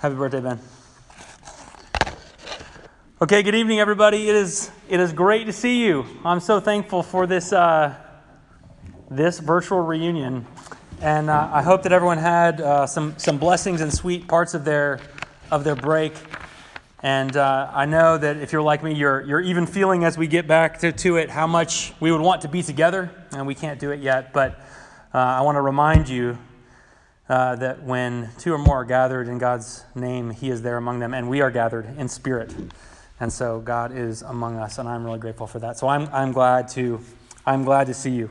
Happy birthday, Ben. Okay, good evening, everybody. It is it is great to see you. I'm so thankful for this uh, this virtual reunion, and uh, I hope that everyone had uh, some some blessings and sweet parts of their of their break. And uh, I know that if you're like me, you're you're even feeling as we get back to, to it how much we would want to be together, and we can't do it yet. But uh, I want to remind you uh, that when two or more are gathered in God's name, He is there among them, and we are gathered in spirit. And so God is among us, and I'm really grateful for that. So I'm, I'm glad to I'm glad to see you.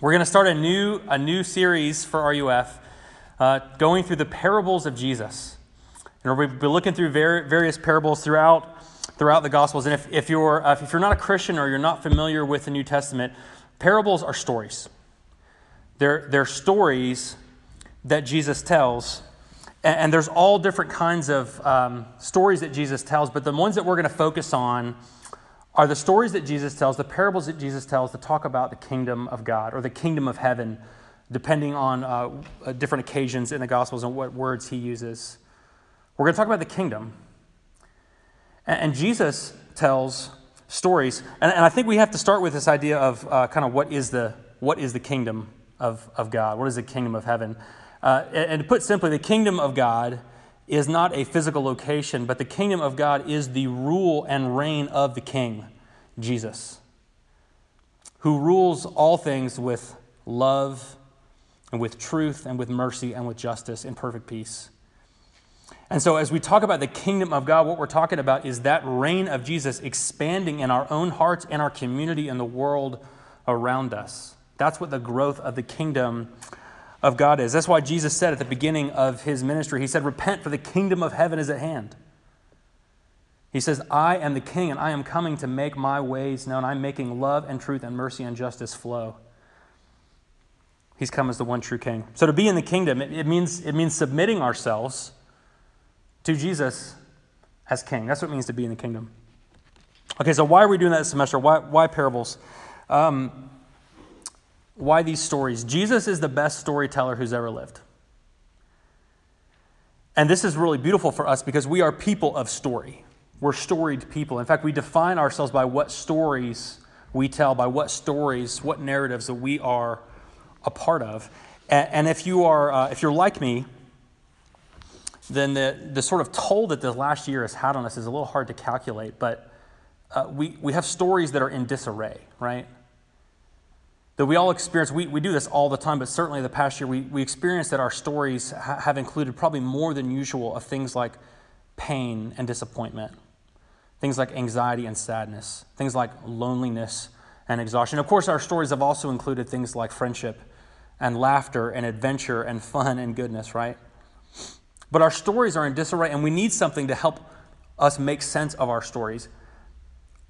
We're going to start a new a new series for RUF, uh, going through the parables of Jesus. And we'll be looking through various parables throughout throughout the Gospels. And if, if you're uh, if you're not a Christian or you're not familiar with the New Testament, parables are stories. They're, they're stories that Jesus tells. And, and there's all different kinds of um, stories that Jesus tells, but the ones that we're going to focus on are the stories that Jesus tells, the parables that Jesus tells to talk about the kingdom of God or the kingdom of heaven, depending on uh, uh different occasions in the Gospels and what words he uses. We're going to talk about the kingdom. And, and Jesus tells stories. And, and, I think we have to start with this idea of uh, kind of what is the, what is the kingdom of, of God? What is the kingdom of heaven? Uh, and to put simply, the kingdom of God is not a physical location, but the kingdom of God is the rule and reign of the king, Jesus, who rules all things with love and with truth and with mercy and with justice in perfect peace. And so, as we talk about the kingdom of God, what we're talking about is that reign of Jesus expanding in our own hearts, in our community, in the world around us. That's what the growth of the kingdom of God is. That's why Jesus said at the beginning of his ministry, He said, Repent, for the kingdom of heaven is at hand. He says, I am the king, and I am coming to make my ways known. I'm making love and truth and mercy and justice flow. He's come as the one true king. So to be in the kingdom, it, it means, it means submitting ourselves to Jesus as king. That's what it means to be in the kingdom. Okay, so why are we doing that this semester? Why, why parables? Um, why these stories? Jesus is the best storyteller who's ever lived. And this is really beautiful for us because we are people of story. We're storied people. In fact, we define ourselves by what stories we tell, by what stories, what narratives that we are a part of. And, if you are, uh, if you're like me, then the, the sort of toll that the last year has had on us is a little hard to calculate. But uh, we, we have stories that are in disarray, right? That we all experience, we, we do this all the time, but certainly the past year, we, we experienced that our stories ha- have included probably more than usual of things like pain and disappointment, things like anxiety and sadness, things like loneliness and exhaustion. Of course, our stories have also included things like friendship and laughter and adventure and fun and goodness, right? But our stories are in disarray, and we need something to help us make sense of our stories.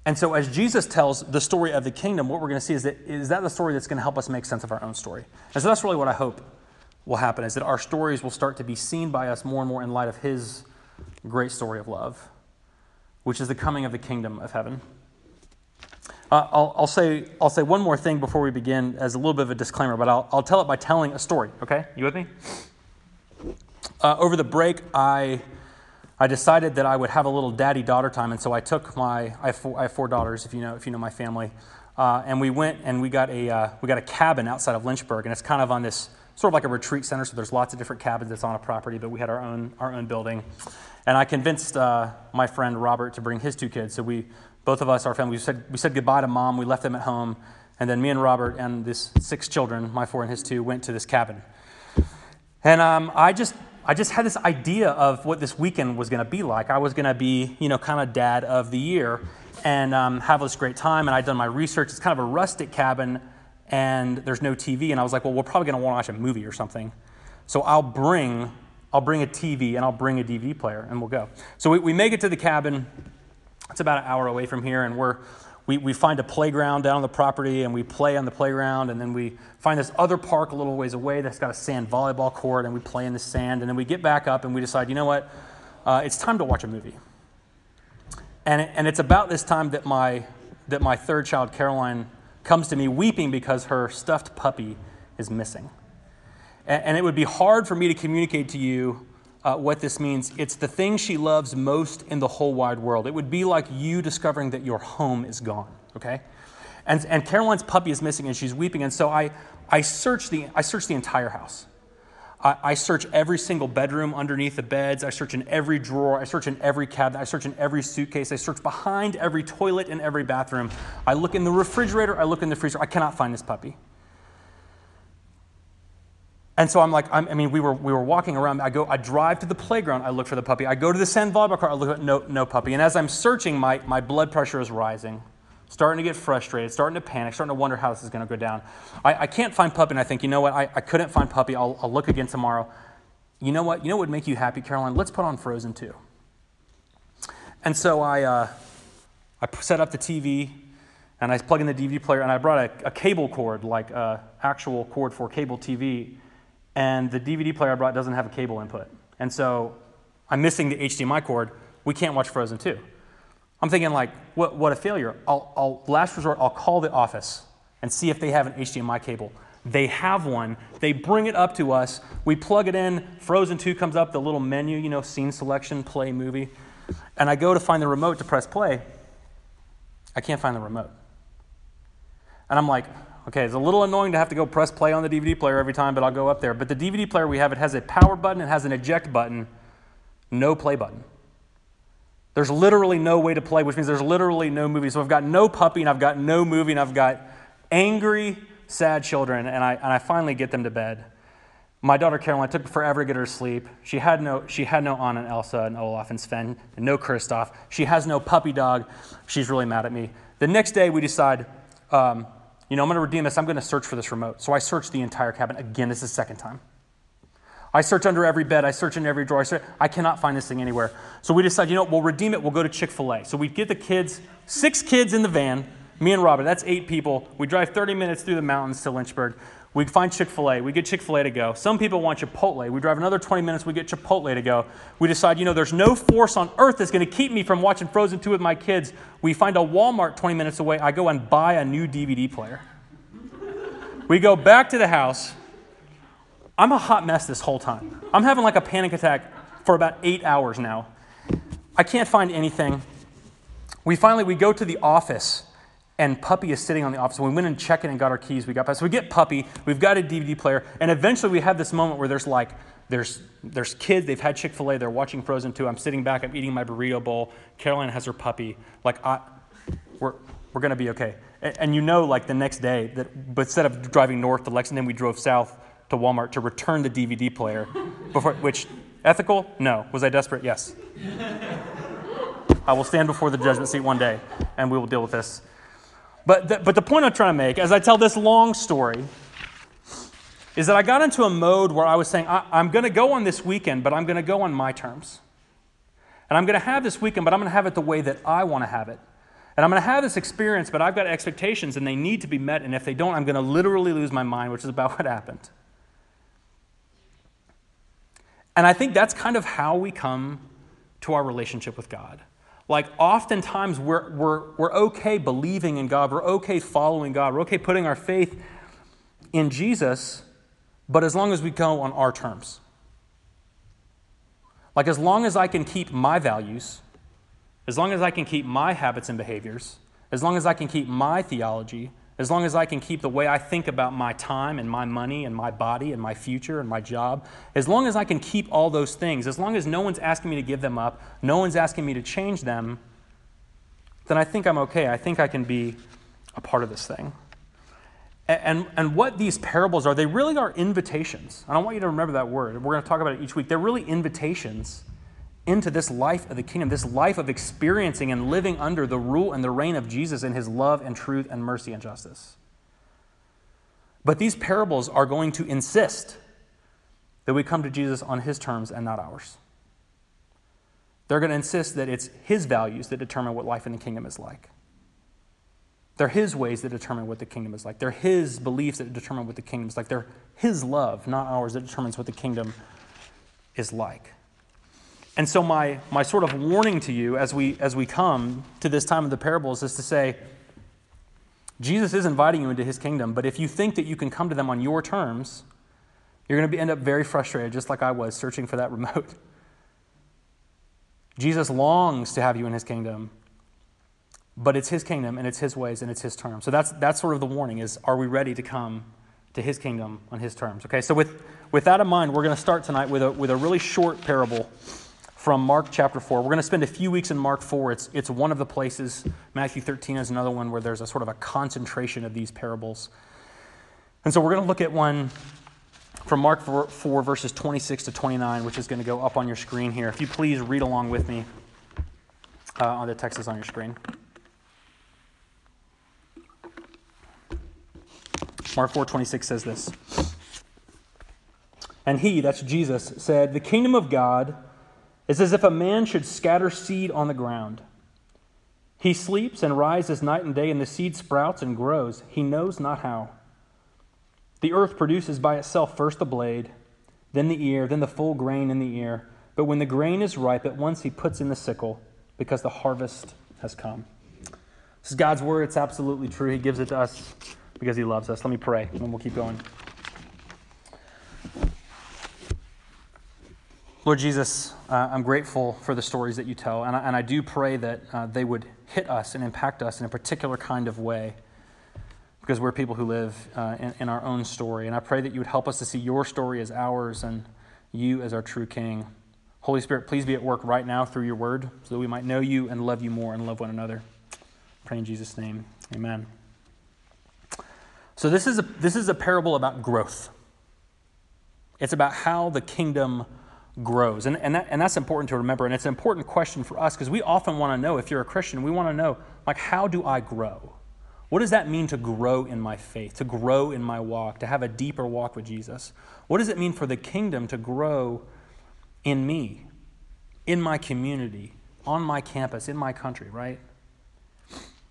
And so, as Jesus tells the story of the kingdom, what we're going to see is that is that the story that's going to help us make sense of our own story. And so, that's really what I hope will happen is that our stories will start to be seen by us more and more in light of His great story of love, which is the coming of the kingdom of heaven. Uh, I'll, I'll, say, I'll say one more thing before we begin as a little bit of a disclaimer, but I'll, I'll tell it by telling a story, okay? You with me? Uh, over the break, I I decided that I would have a little daddy daughter time, and so I took my I have four, I have four daughters, if you know if you know my family, uh, and we went and we got a uh, we got a cabin outside of Lynchburg, and it's kind of on this sort of like a retreat center. So there's lots of different cabins that's on a property, but we had our own our own building, and I convinced uh, my friend Robert to bring his two kids. So we both of us, our family, we said we said goodbye to mom. We left them at home, and then me and Robert and this six children, my four and his two, went to this cabin. And um, I just I just had this idea of what this weekend was going to be like. I was going to be, you know, kind of dad of the year and um, have this great time. And I'd done my research. It's kind of a rustic cabin, and there's no TV. And I was like, well, we're probably going to want to watch a movie or something. So I'll bring, I'll bring a TV and I'll bring a DVD player, and we'll go. So we, we make it to the cabin. It's about an hour away from here, and we're we, we find a playground down on the property and we play on the playground and then we find this other park a little ways away that's got a sand volleyball court and we play in the sand and then we get back up and we decide you know what? Uh, it's time to watch a movie. And, it, and it's about this time that my that my third child caroline comes to me weeping because her stuffed puppy is missing. And, and it would be hard for me to communicate to you uh, what this means. It's the thing she loves most in the whole wide world. It would be like you discovering that your home is gone, okay? And, and Caroline's puppy is missing and she's weeping. And so I, I, search, the, I search the entire house. I, I search every single bedroom underneath the beds. I search in every drawer. I search in every cabinet. I search in every suitcase. I search behind every toilet in every bathroom. I look in the refrigerator. I look in the freezer. I cannot find this puppy. And so I'm like, I'm, i mean, we were, we were walking around. I go, I drive to the playground. I look for the puppy. I go to the sand volleyball court. I look at no, no puppy. And as I'm searching, my, my blood pressure is rising, starting to get frustrated, starting to panic, starting to wonder how this is going to go down. I, I can't find puppy, and I think, you know what? I, I couldn't find puppy. I'll, I'll look again tomorrow. You know what? You know what would make you happy, Caroline? Let's put on Frozen 2. And so I, uh, I set up the TV and I plug in the DVD player, and I brought a, a cable cord, like an uh, actual cord for cable TV and the DVD player I brought doesn't have a cable input. And so I'm missing the HDMI cord. We can't watch Frozen 2. I'm thinking, like, what, what a failure. I'll, I'll, last resort, I'll call the office and see if they have an HDMI cable. They have one. They bring it up to us. We plug it in. Frozen 2 comes up, the little menu, you know, scene selection, play movie. And I go to find the remote to press play. I can't find the remote. And I'm like, Okay, it's a little annoying to have to go press play on the DVD player every time, but I'll go up there. But the DVD player we have, it has a power button, it has an eject button, no play button. There's literally no way to play, which means there's literally no movie. So I've got no puppy, and I've got no movie, and I've got angry, sad children, and I, and I finally get them to bed. My daughter Caroline took forever to get her to sleep. She had no, she had no Anna and Elsa and Olaf and Sven, and no Kristoff. She has no puppy dog. She's really mad at me. The next day, we decide um, you know, I'm going to redeem this. I'm going to search for this remote. So I search the entire cabin. Again, this is the second time. I search under every bed. I search in every drawer. I, search, I cannot find this thing anywhere. So we decide, you know, we'll redeem it. We'll go to Chick fil A. So we get the kids, six kids in the van, me and Robert. That's eight people. We drive 30 minutes through the mountains to Lynchburg. We find Chick fil A. We get Chick fil A to go. Some people want Chipotle. We drive another 20 minutes. We get Chipotle to go. We decide, you know, there's no force on earth that's going to keep me from watching Frozen 2 with my kids. We find a Walmart 20 minutes away. I go and buy a new DVD player. We go back to the house. I'm a hot mess this whole time. I'm having like a panic attack for about eight hours now. I can't find anything. We finally we go to the office and Puppy is sitting on the office. We went and checked in and got our keys. We got past. So we get Puppy. We've got a DVD player, and eventually we have this moment where there's like there's there's kids. They've had Chick Fil A. They're watching Frozen 2. I'm sitting back. I'm eating my burrito bowl. Caroline has her puppy. Like I, we're we're gonna be okay. And, and you know, like the next day that, but instead of driving north to Lexington, we drove south to Walmart to return the DVD player. Before which ethical? No. Was I desperate? Yes. I will stand before the judgment seat one day, and we will deal with this. But the, but the point I'm trying to make, as I tell this long story, is that I got into a mode where I was saying, I, I'm going to go on this weekend, but I'm going to go on my terms. And I'm going to have this weekend, but I'm going to have it the way that I want to have it. And I'm going to have this experience, but I've got expectations and they need to be met. And if they don't, I'm going to literally lose my mind, which is about what happened. And I think that's kind of how we come to our relationship with God. Like, oftentimes we're, we're, we're okay believing in God, we're okay following God, we're okay putting our faith in Jesus, but as long as we go on our terms. Like, as long as I can keep my values, as long as I can keep my habits and behaviors, as long as I can keep my theology, as long as I can keep the way I think about my time and my money and my body and my future and my job, as long as I can keep all those things, as long as no one's asking me to give them up, no one's asking me to change them, then I think I'm okay. I think I can be a part of this thing. And, and, what these parables are, they really are invitations. And I don't want you to remember that word. We're going to talk about it each week. They're really invitations into this life of the kingdom, this life of experiencing and living under the rule and the reign of Jesus and his love and truth and mercy and justice. But these parables are going to insist that we come to Jesus on his terms and not ours. They're going to insist that it's his values that determine what life in the kingdom is like. They're his ways that determine what the kingdom is like. They're his beliefs that determine what the kingdom is like. They're his love, not ours, that determines what the kingdom is like. And so, my, my sort of warning to you as we, as we come to this time of the parables is to say, Jesus is inviting you into his kingdom, but if you think that you can come to them on your terms, you're going to be, end up very frustrated, just like I was searching for that remote. Jesus longs to have you in his kingdom, but it's his kingdom and it's his ways and it's his terms. So that's, that's sort of the warning is are we ready to come to his kingdom on his terms? Okay, so with, with that in mind, we're going to start tonight with a, with a really short parable from Mark chapter 4. We're going to spend a few weeks in Mark 4. It's, it's one of the places. Matthew 13 is another one where there's a sort of a concentration of these parables. And so we're going to look at one from Mark 4, 4, verses 26 to 29, which is going to go up on your screen here. If you please read along with me uh, on the text is on your screen. Mark 4:26 says this. And he, that's Jesus, said, "The kingdom of God is as if a man should scatter seed on the ground. He sleeps and rises night and day, and the seed sprouts and grows. He knows not how. The earth produces by itself first the blade, then the ear, then the full grain in the ear. But when the grain is ripe, at once he puts in the sickle, because the harvest has come. This is God's word. It's absolutely true. He gives it to us because he loves us. Let me pray, and we'll keep going. Lord Jesus, uh, I'm grateful for the stories that you tell, and I, and I do pray that uh, they would hit us and impact us in a particular kind of way because we're people who live uh, in, in, our own story. And I pray that you would help us to see your story as ours and you as our true King. Holy Spirit, please be at work right now through your word so that we might know you and love you more and love one another. Pray in Jesus' name. Amen. So, this is a, this is a parable about growth. It's about how the kingdom grows. And, and, that, and that's important to remember. And it's an important question for us because we often want to know, if you're a Christian, we want to know, like, how do I grow? What does that mean to grow in my faith, to grow in my walk, to have a deeper walk with Jesus? What does it mean for the kingdom to grow in me, in my community, on my campus, in my country, right?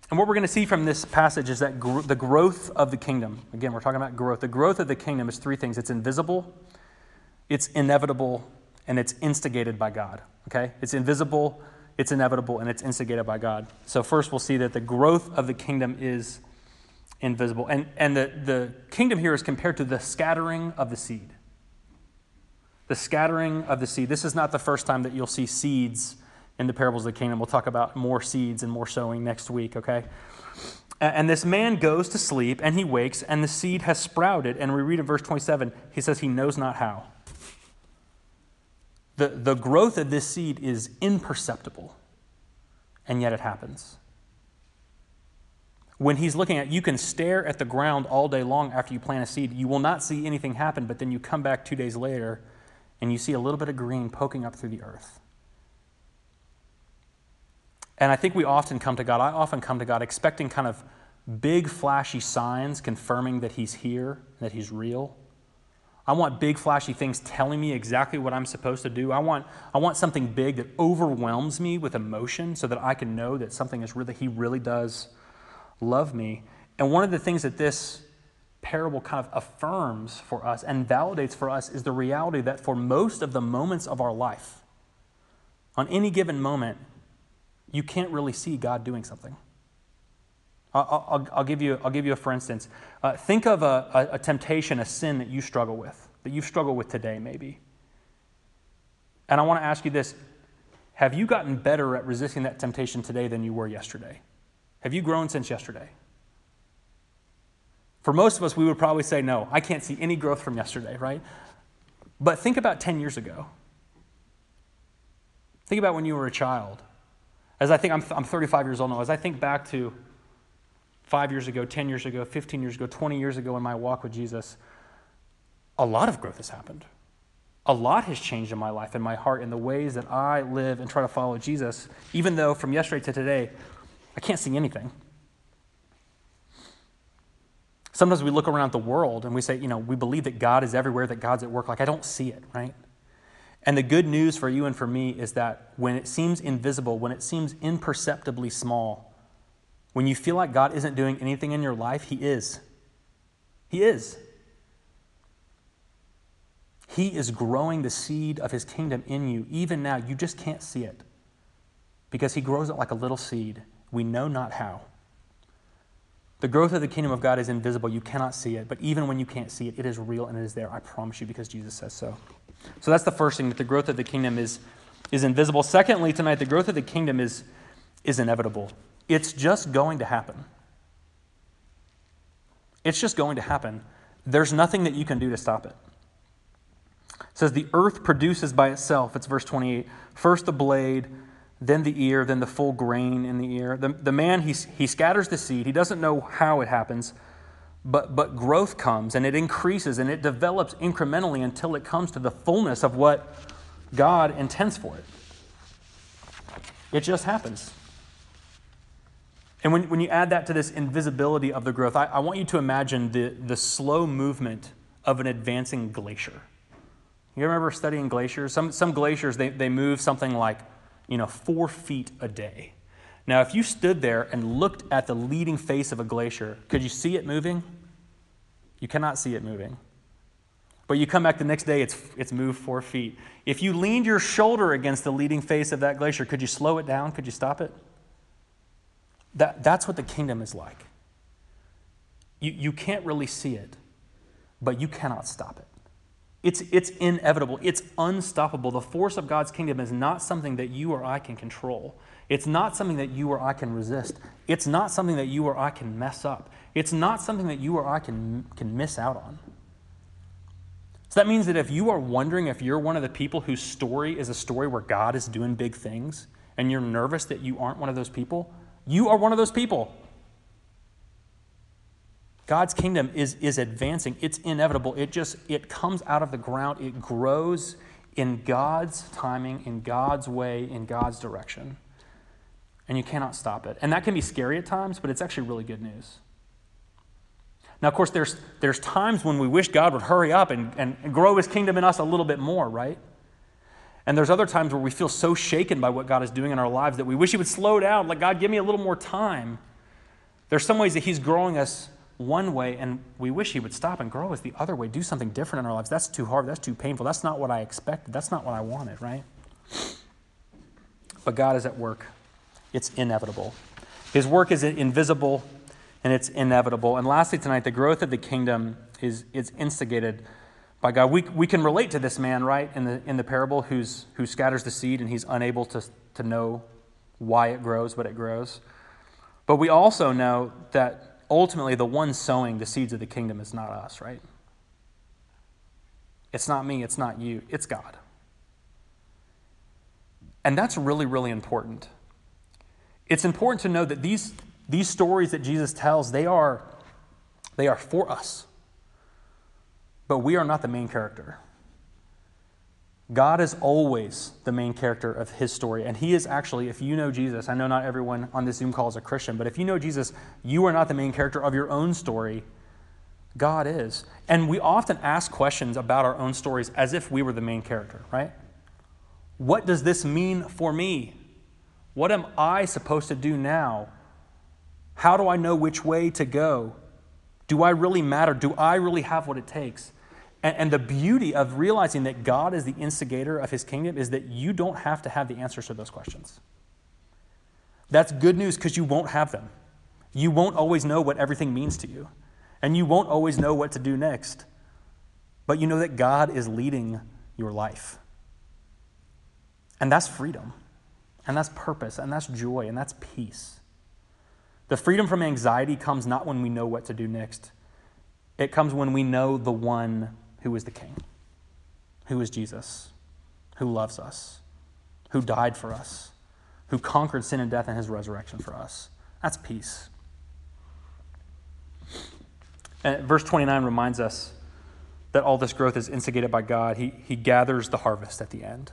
And what we're going to see from this passage is that gr- the growth of the kingdom, again, we're talking about growth. The growth of the kingdom is three things it's invisible, it's inevitable, and it's instigated by God. Okay? It's invisible, it's inevitable and it's instigated by God. So, first, we'll see that the growth of the kingdom is invisible. And, and the, the kingdom here is compared to the scattering of the seed. The scattering of the seed. This is not the first time that you'll see seeds in the parables of the kingdom. We'll talk about more seeds and more sowing next week, okay? And this man goes to sleep and he wakes, and the seed has sprouted. And we read in verse 27, he says he knows not how. The, the growth of this seed is imperceptible, and yet it happens. When he's looking at, you can stare at the ground all day long after you plant a seed. You will not see anything happen, but then you come back two days later and you see a little bit of green poking up through the earth. And I think we often come to God, I often come to God expecting kind of big, flashy signs confirming that He's here, that He's real. I want big, flashy things telling me exactly what I'm supposed to do. I want, I want something big that overwhelms me with emotion so that I can know that something is really, He really does love me. And one of the things that this parable kind of affirms for us and validates for us is the reality that for most of the moments of our life, on any given moment, you can't really see God doing something. I'll, I'll, give, you, I'll give you a for instance. Uh, think of a, a, a temptation, a sin that you struggle with, that you've struggled with today, maybe. And I want to ask you this Have you gotten better at resisting that temptation today than you were yesterday? Have you grown since yesterday? For most of us, we would probably say, No, I can't see any growth from yesterday, right? But think about 10 years ago. Think about when you were a child. As I think, I'm, I'm 35 years old now, as I think back to five years ago, 10 years ago, 15 years ago, 20 years ago in my walk with Jesus, a lot of growth has happened. A lot has changed in my life and my heart in the ways that I live and try to follow Jesus, even though from yesterday to today, I can't see anything. Sometimes we look around the world and we say, you know, we believe that God is everywhere, that God's at work. Like, I don't see it, right? And the good news for you and for me is that when it seems invisible, when it seems imperceptibly small, when you feel like God isn't doing anything in your life, He is. He is. He is growing the seed of His kingdom in you. Even now, you just can't see it because He grows it like a little seed. We know not how. The growth of the kingdom of God is invisible. You cannot see it. But even when you can't see it, it is real and it is there. I promise you because Jesus says so. So that's the first thing that the growth of the kingdom is is invisible. Secondly, tonight, the growth of the kingdom is, is inevitable. It's just going to happen. It's just going to happen. There's nothing that you can do to stop it. It says, The earth produces by itself, it's verse 28, first the blade, then the ear, then the full grain in the ear. The, the man, he, he scatters the seed. He doesn't know how it happens, but, but growth comes and it increases and it develops incrementally until it comes to the fullness of what God intends for it. It just happens. And when, when you add that to this invisibility of the growth, I, I want you to imagine the, the slow movement of an advancing glacier. You remember studying glaciers? Some, some glaciers, they, they move something like you know, four feet a day. Now, if you stood there and looked at the leading face of a glacier, could you see it moving? You cannot see it moving. But you come back the next day, it's, it's moved four feet. If you leaned your shoulder against the leading face of that glacier, could you slow it down? Could you stop it? That, that's what the kingdom is like. You, you can't really see it, but you cannot stop it. It's, it's inevitable, it's unstoppable. The force of God's kingdom is not something that you or I can control. It's not something that you or I can resist. It's not something that you or I can mess up. It's not something that you or I can, can miss out on. So that means that if you are wondering if you're one of the people whose story is a story where God is doing big things, and you're nervous that you aren't one of those people, you are one of those people. God's kingdom is, is advancing. It's inevitable. It just it comes out of the ground. It grows in God's timing, in God's way, in God's direction. And you cannot stop it. And that can be scary at times, but it's actually really good news. Now, of course, there's, there's times when we wish God would hurry up and, and, and grow his kingdom in us a little bit more, right? And there's other times where we feel so shaken by what God is doing in our lives that we wish he would slow down. Like, God, give me a little more time. There's some ways that he's growing us one way and we wish he would stop and grow us the other way, do something different in our lives. That's too hard. That's too painful. That's not what I expected. That's not what I wanted, right? But God is at work. It's inevitable. His work is invisible and it's inevitable. And lastly, tonight, the growth of the kingdom is, is instigated by God. We, we can relate to this man, right, in the, in the parable who's, who scatters the seed and he's unable to, to know why it grows, but it grows. But we also know that ultimately the one sowing the seeds of the kingdom is not us, right? It's not me, it's not you, it's God. And that's really, really important. It's important to know that these, these stories that Jesus tells, they are, they are for us. But we are not the main character. God is always the main character of his story. And he is actually, if you know Jesus, I know not everyone on this Zoom call is a Christian, but if you know Jesus, you are not the main character of your own story. God is. And we often ask questions about our own stories as if we were the main character, right? What does this mean for me? What am I supposed to do now? How do I know which way to go? Do I really matter? Do I really have what it takes? And, and the beauty of realizing that God is the instigator of his kingdom is that you don't have to have the answers to those questions. That's good news because you won't have them. You won't always know what everything means to you, and you won't always know what to do next. But you know that God is leading your life. And that's freedom, and that's purpose, and that's joy, and that's peace. The freedom from anxiety comes not when we know what to do next, it comes when we know the one who is the King, who is Jesus, who loves us, who died for us, who conquered sin and death in his resurrection for us. That's peace. And verse 29 reminds us that all this growth is instigated by God. He, he gathers the harvest at the end.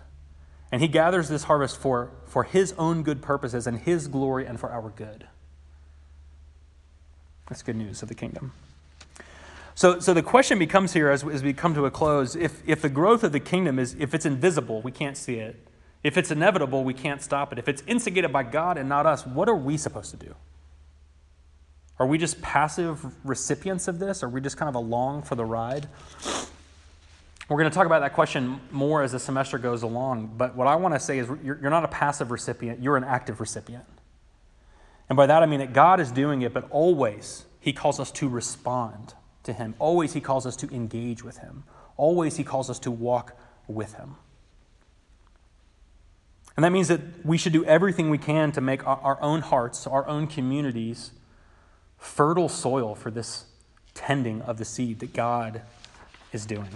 And he gathers this harvest for, for his own good purposes and his glory and for our good. That's good news of the kingdom. So, so the question becomes here as, as we come to a close if, if the growth of the kingdom is, if it's invisible, we can't see it. If it's inevitable, we can't stop it. If it's instigated by God and not us, what are we supposed to do? Are we just passive recipients of this? Are we just kind of along for the ride? We're going to talk about that question more as the semester goes along, but what I want to say is you're, you're not a passive recipient, you're an active recipient. And by that I mean that God is doing it, but always He calls us to respond to Him. Always He calls us to engage with Him. Always He calls us to walk with Him. And that means that we should do everything we can to make our, own hearts, our own communities, fertile soil for this tending of the seed that God is doing.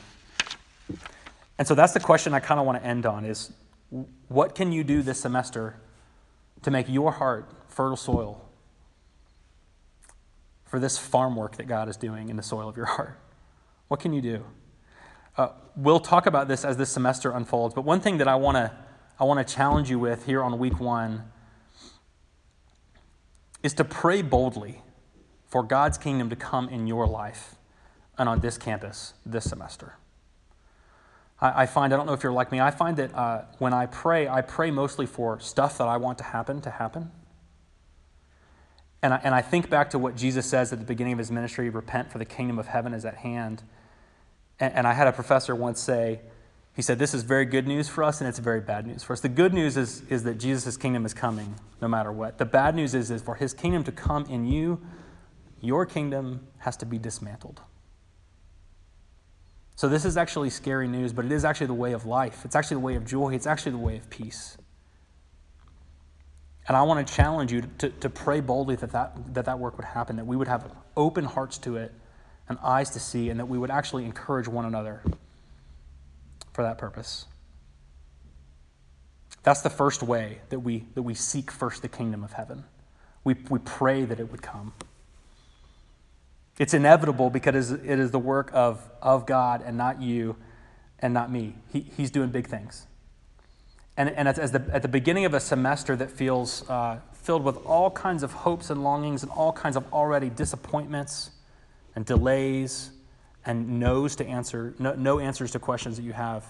And so that's the question I kind of want to end on is what can you do this semester to make your heart fertile soil for this farm work that God is doing in the soil of your heart? What can you do? Uh, we'll talk about this as this semester unfolds, but one thing that I want to I want to challenge you with here on week one is to pray boldly for God's kingdom to come in your life and on this campus this semester. I, I find, I don't know if you're like me, I find that uh, when I pray, I pray mostly for stuff that I want to happen to happen. And I, and I think back to what Jesus says at the beginning of his ministry repent, for the kingdom of heaven is at hand. And, and I had a professor once say, he said, This is very good news for us, and it's very bad news for us. The good news is, is that Jesus' kingdom is coming no matter what. The bad news is, is for his kingdom to come in you, your kingdom has to be dismantled. So, this is actually scary news, but it is actually the way of life. It's actually the way of joy. It's actually the way of peace. And I want to challenge you to, to pray boldly that that, that that work would happen, that we would have open hearts to it and eyes to see, and that we would actually encourage one another for that purpose. That's the first way that we, that we seek first the kingdom of heaven. We, we pray that it would come. It's inevitable because it is the work of, of God and not you and not me. He, he's doing big things. And, and as the, at the beginning of a semester that feels uh, filled with all kinds of hopes and longings and all kinds of already disappointments and delays and no's to answer, no, no answers to questions that you have,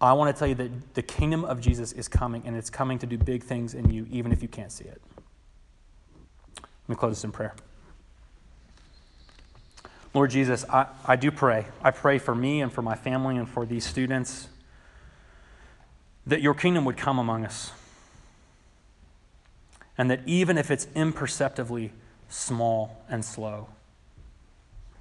I want to tell you that the kingdom of Jesus is coming and it's coming to do big things in you, even if you can't see it. Let me close this in prayer. Lord Jesus, I, I do pray. I pray for me and for my family and for these students that your kingdom would come among us. And that even if it's imperceptibly small and slow,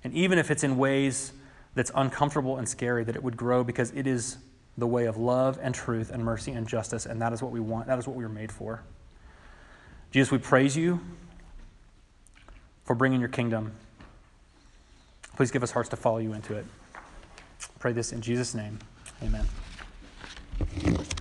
and even if it's in ways that's uncomfortable and scary, that it would grow because it is the way of love and truth and mercy and justice, and that is what we want. That is what we were made for. Jesus, we praise you for bringing your kingdom. Please give us hearts to follow you into it. pray this in Jesus' name. Amen. Thank you.